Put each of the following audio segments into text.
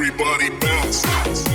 everybody bounce.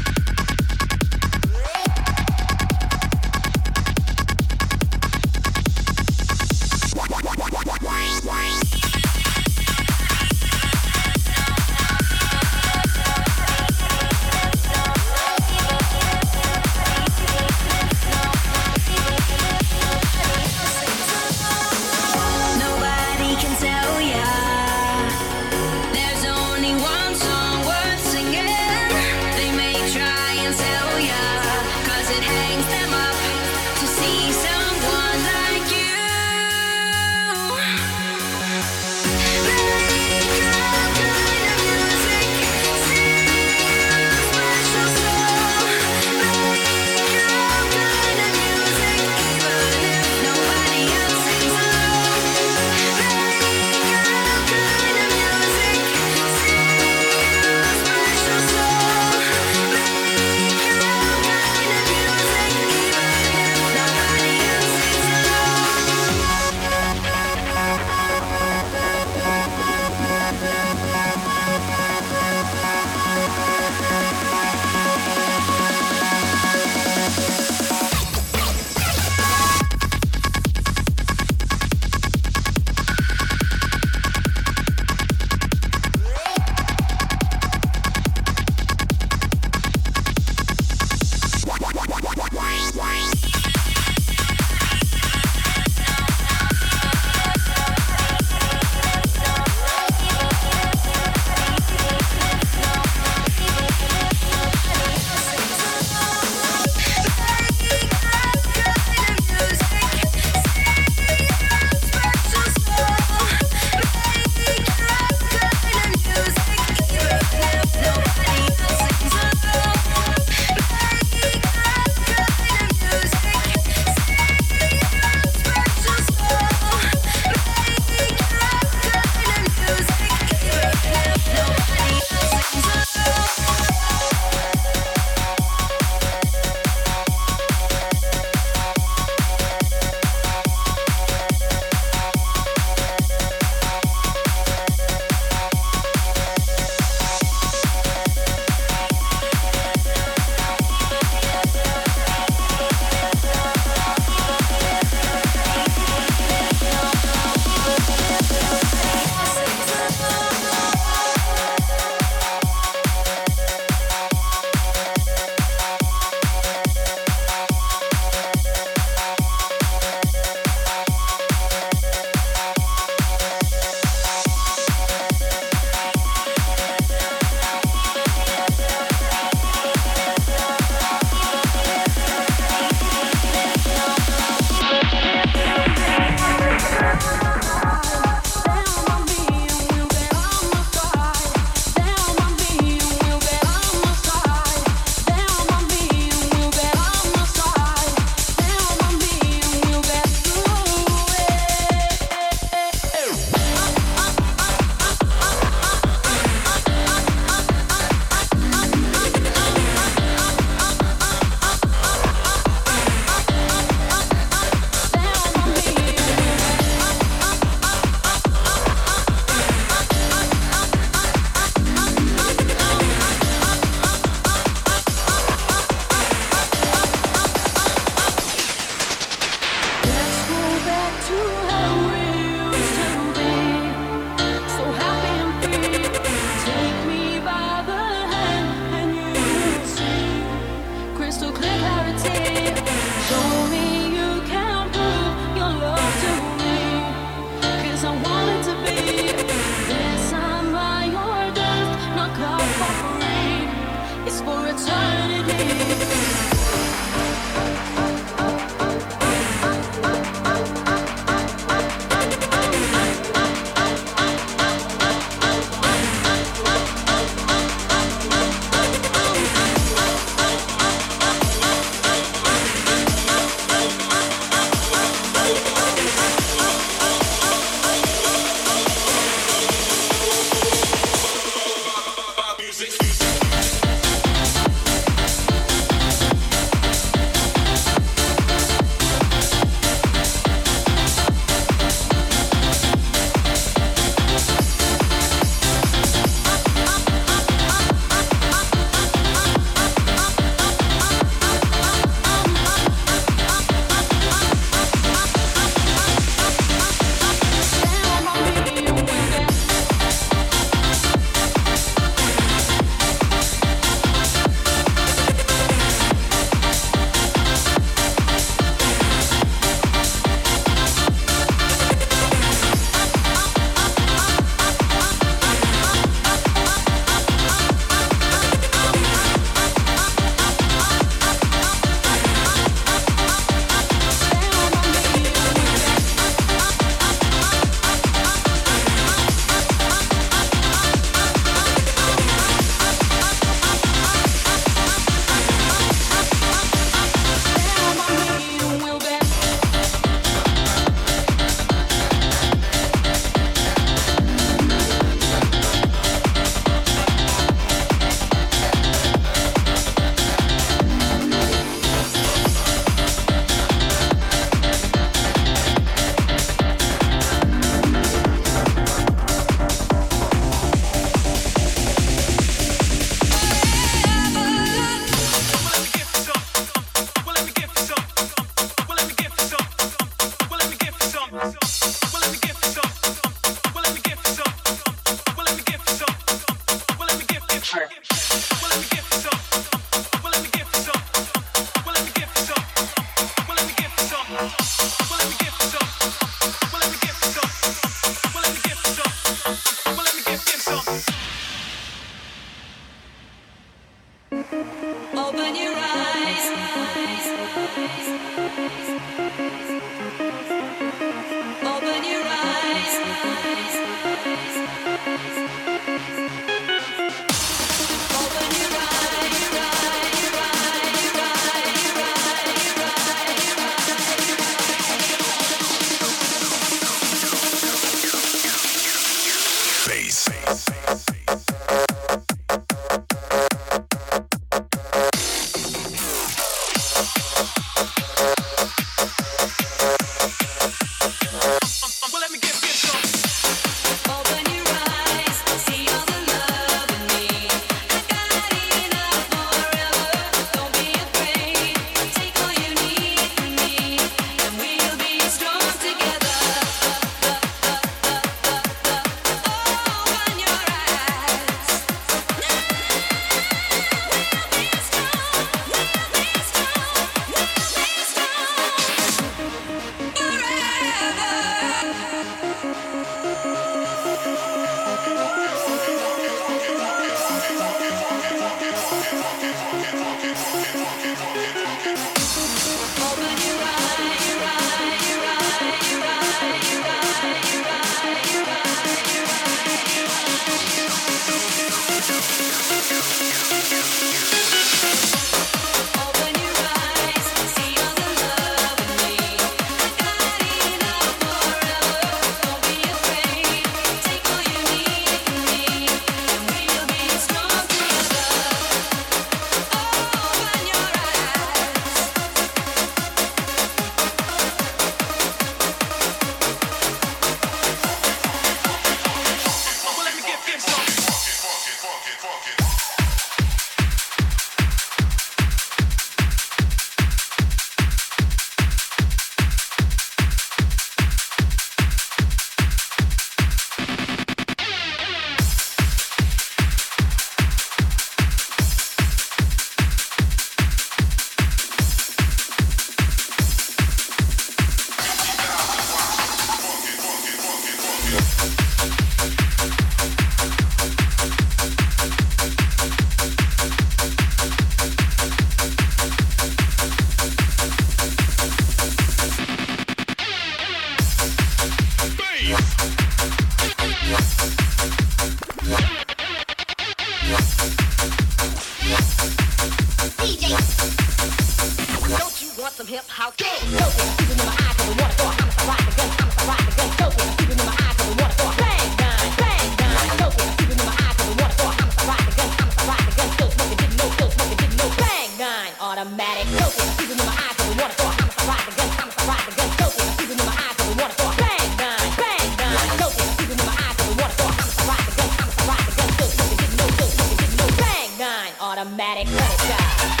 automatic gunshot.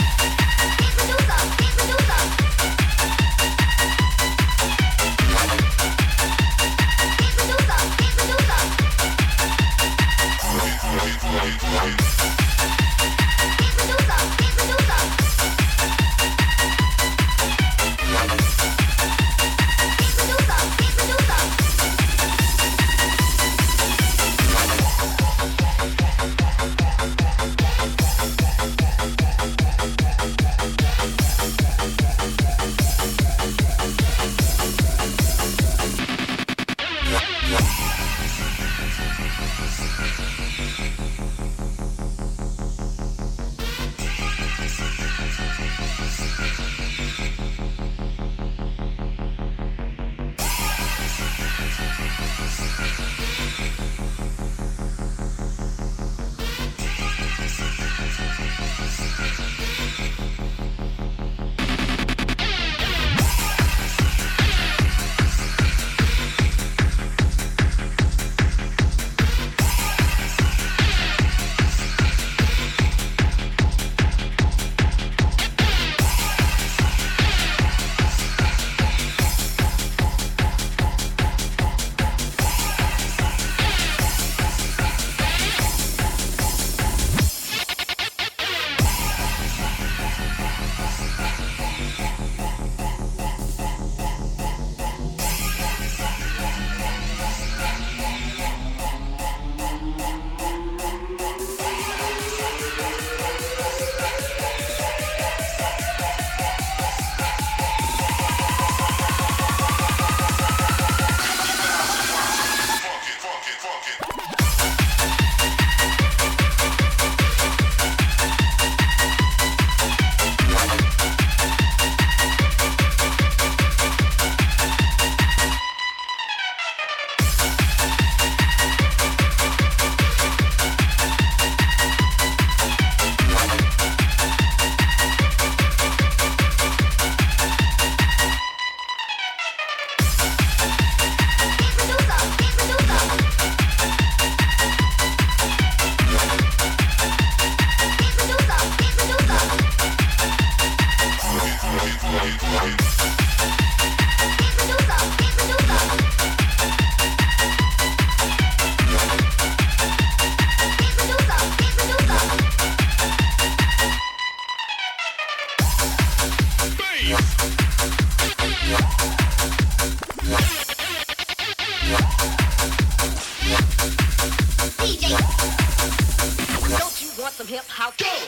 Hip house. Go.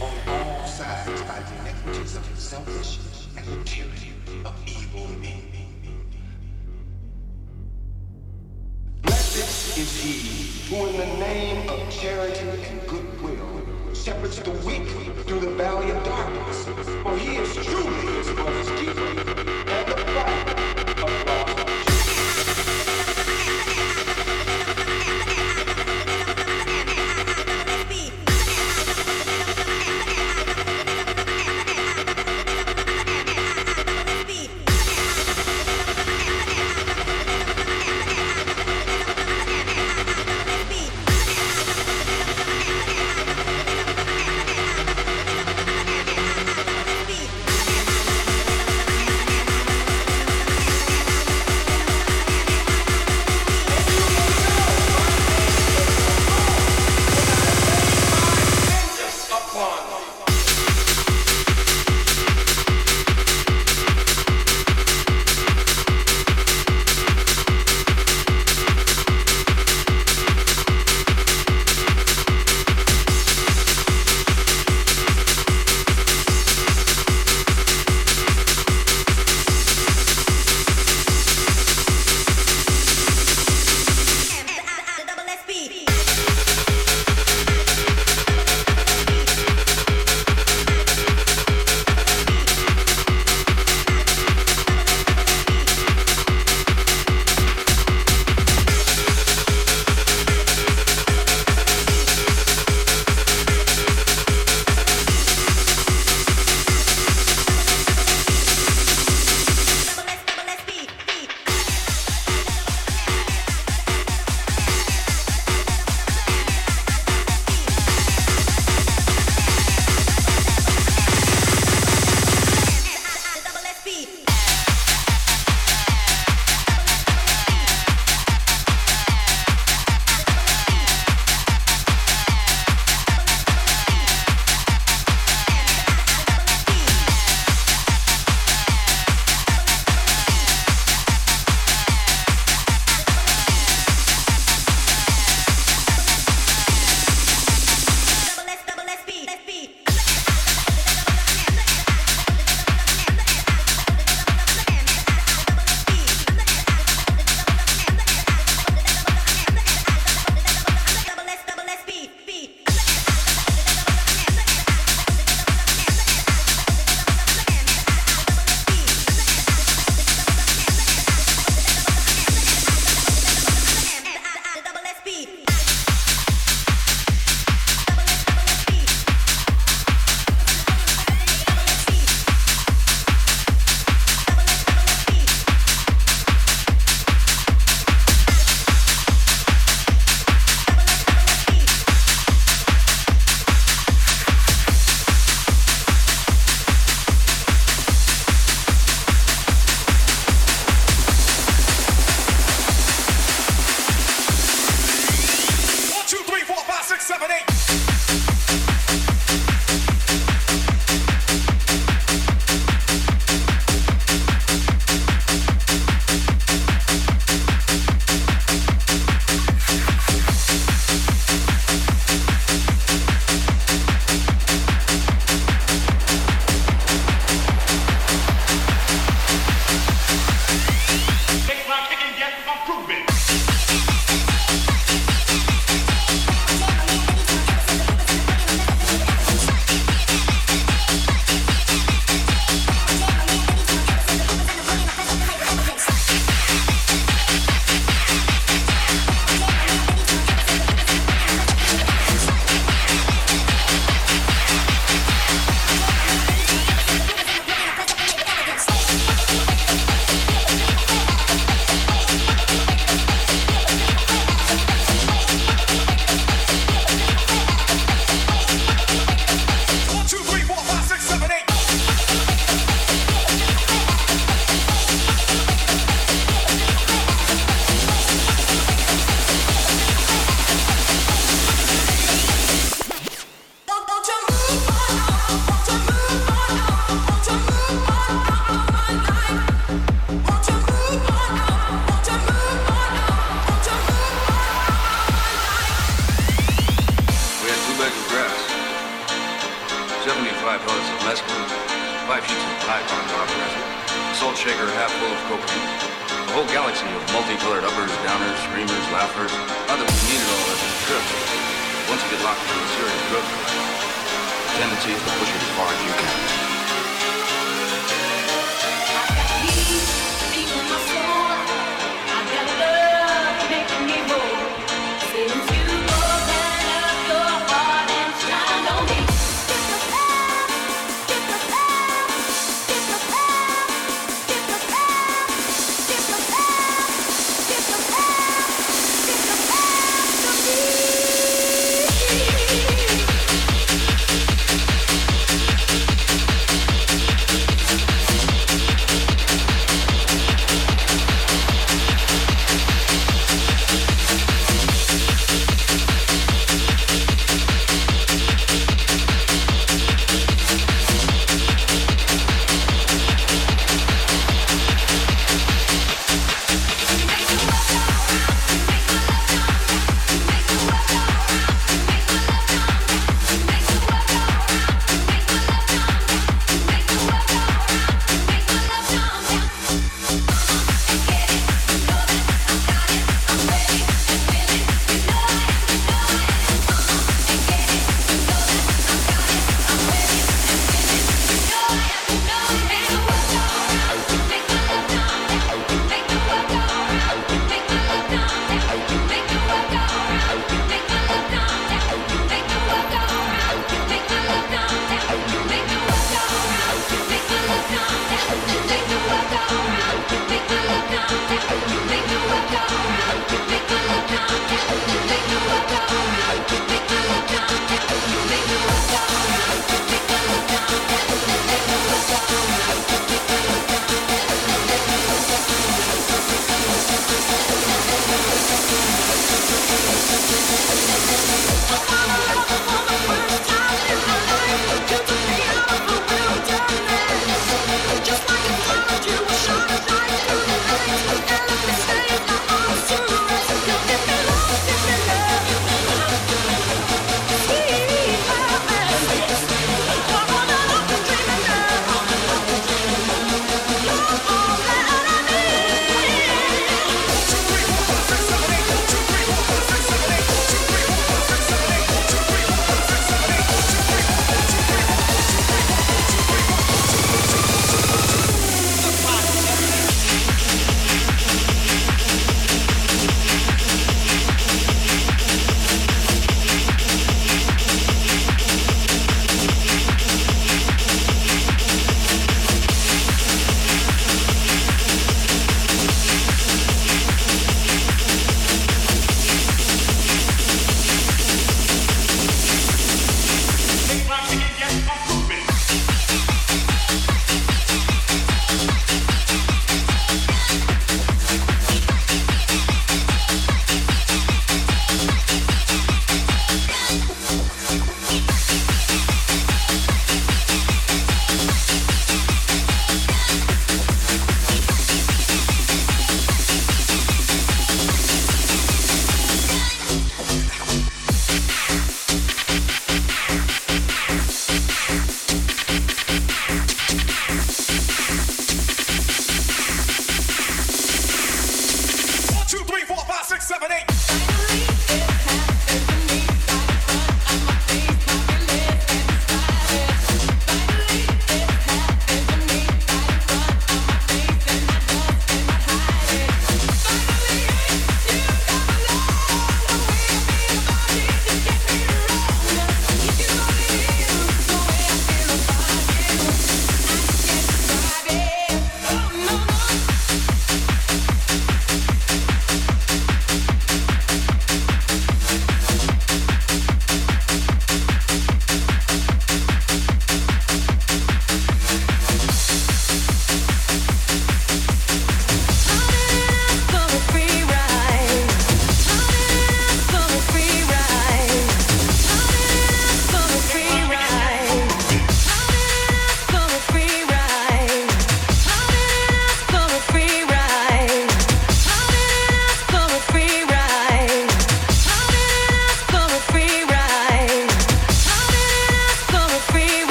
on all sides by the of and the of evil. Blessed is he who in the name of charity and goodwill shepherds the weak through the valley of darkness, for he is truly his brother's keeper.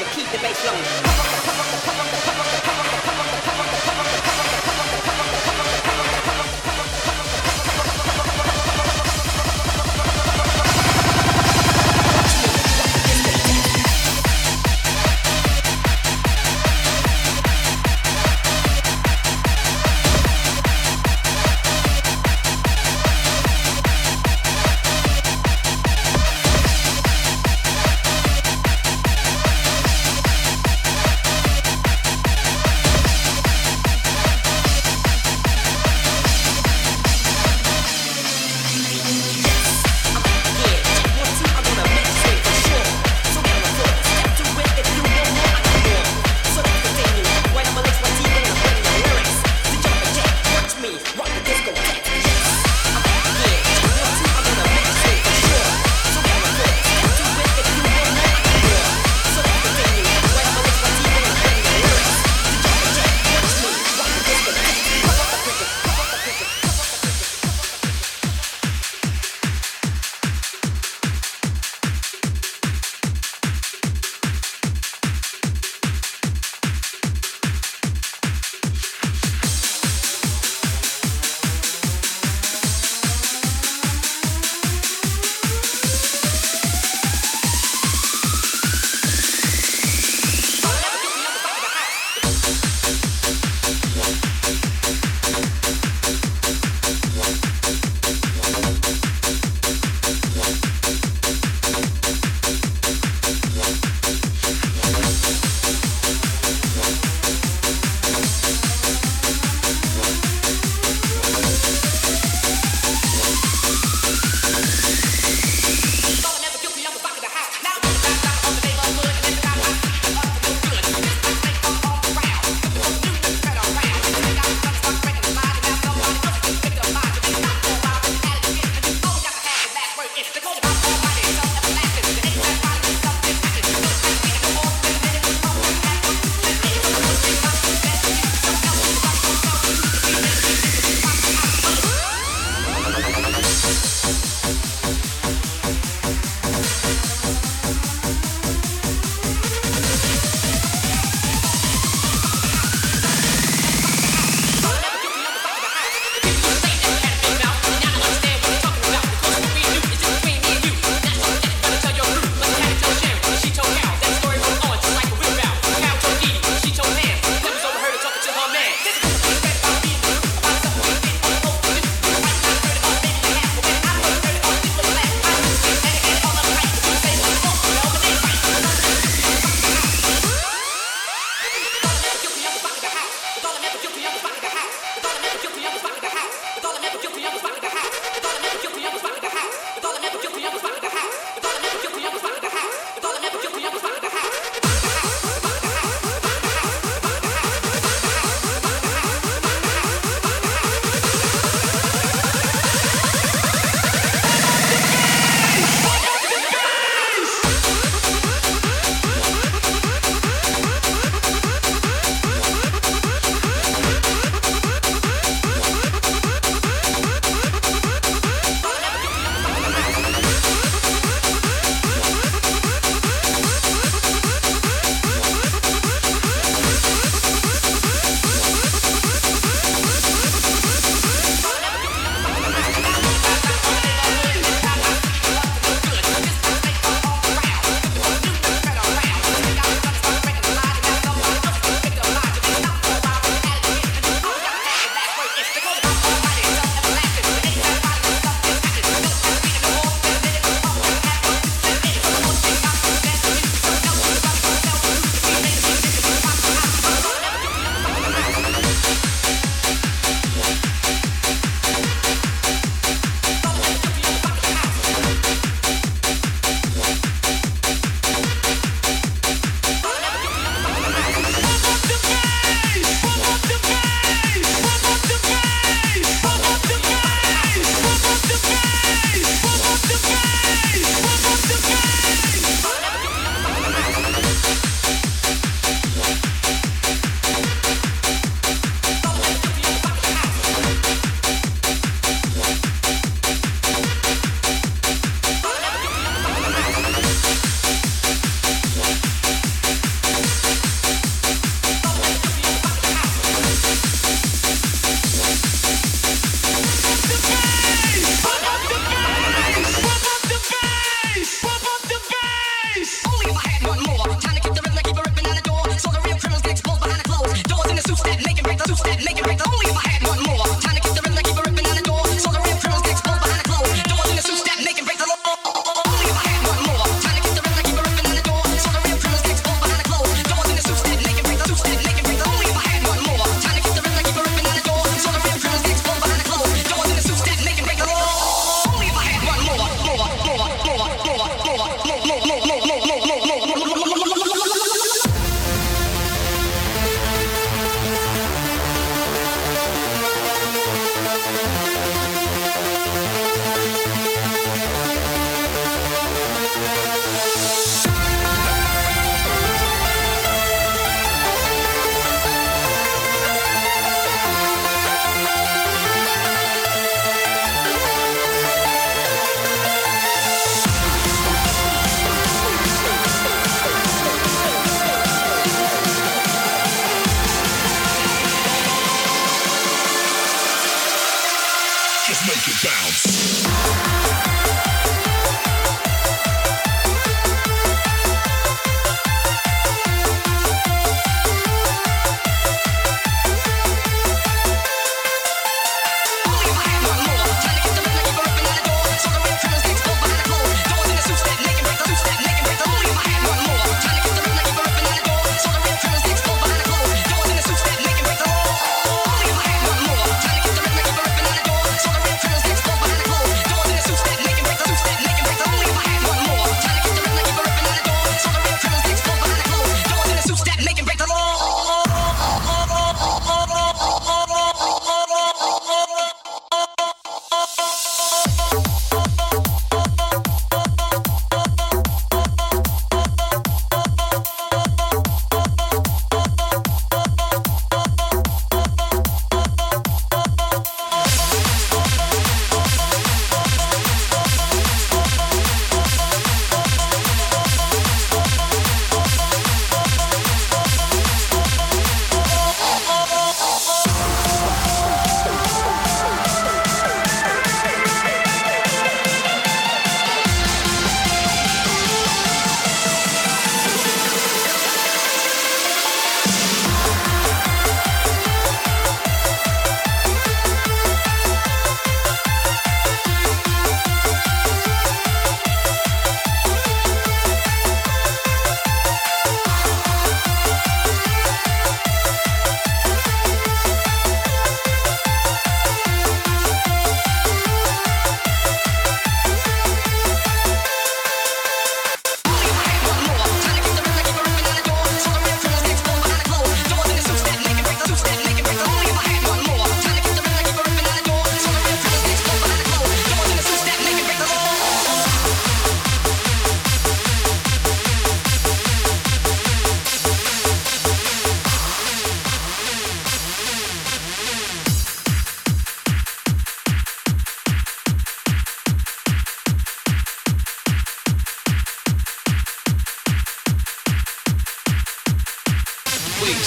to keep the bass low.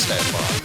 Stand by.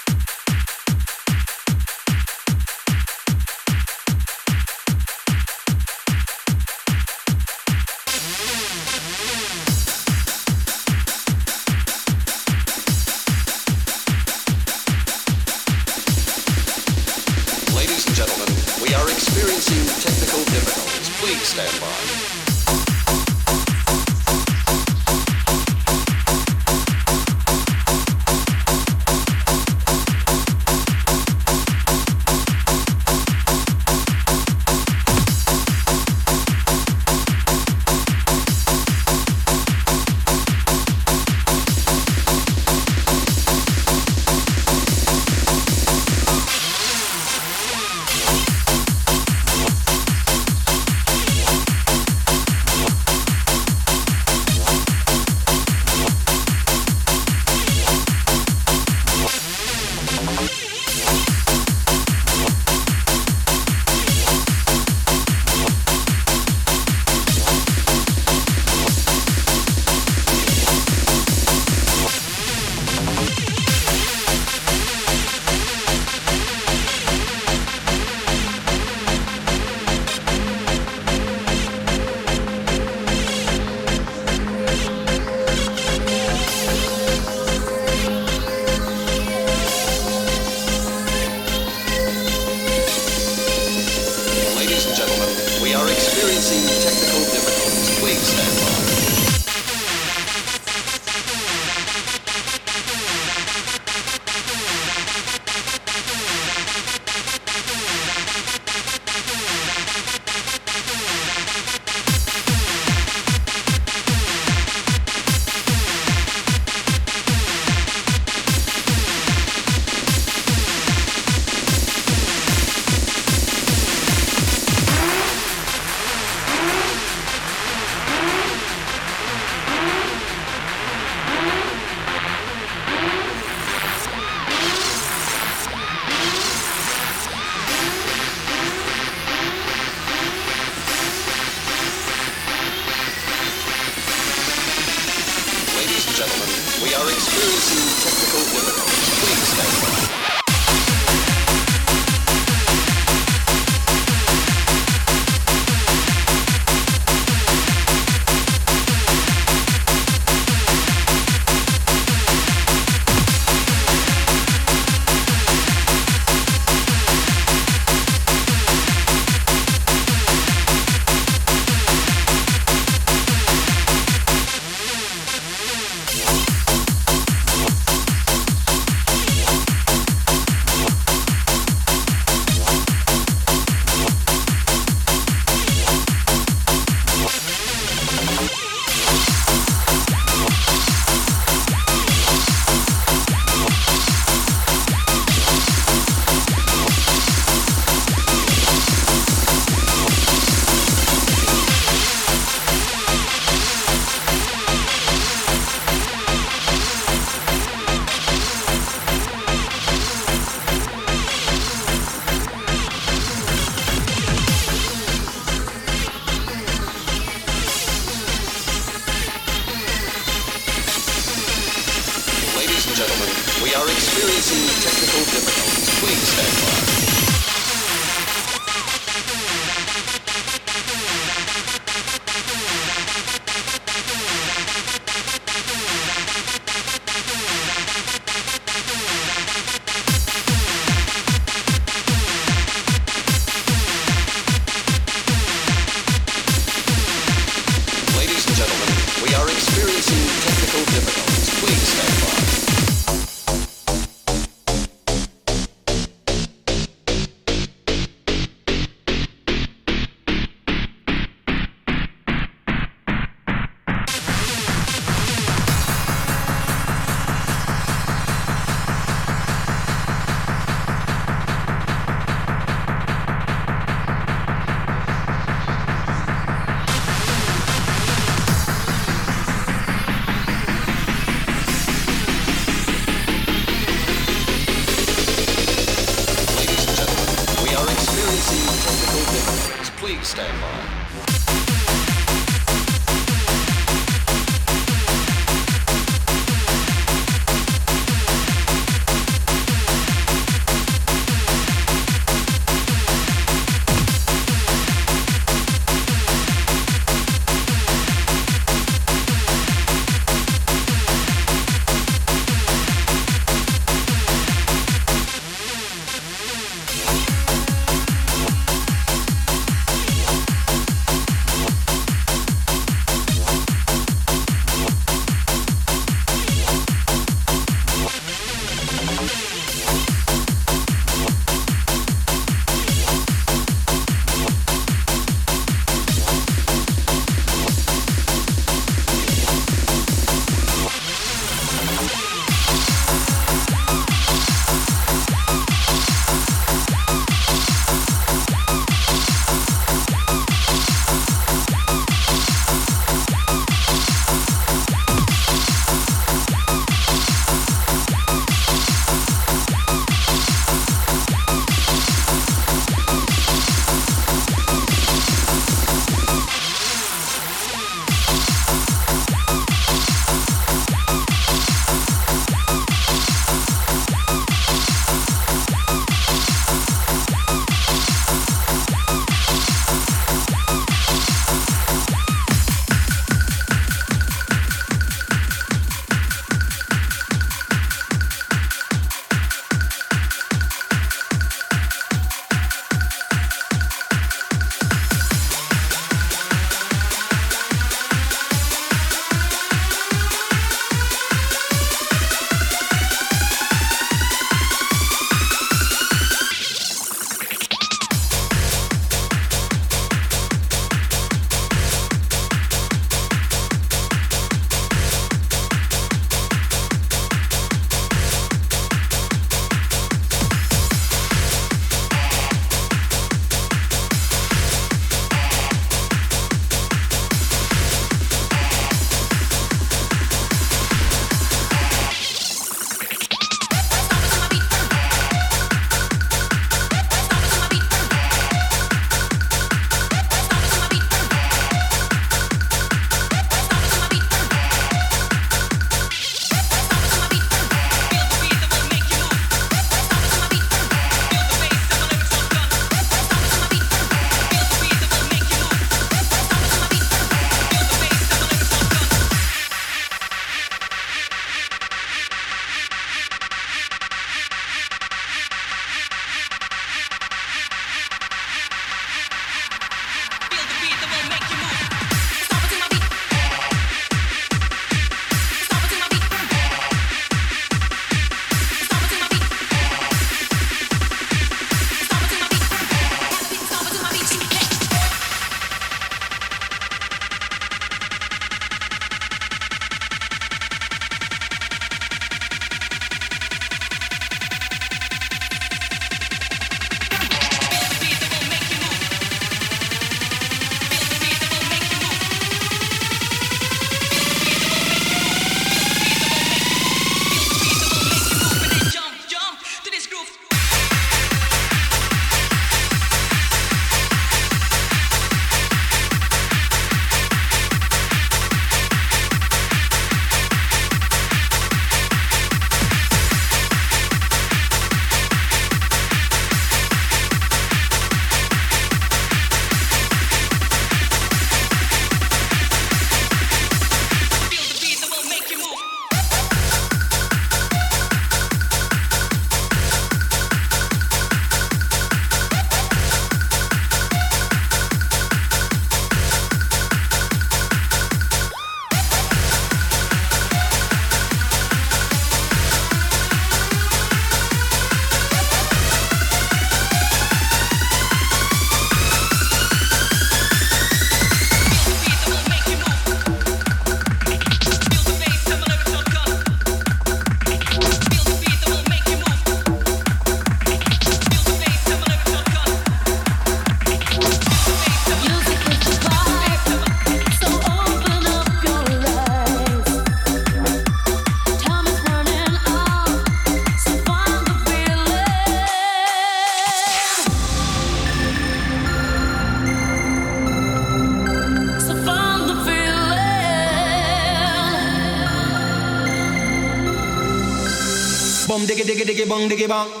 Diggy diggy diggy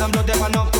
I'm not deaf enough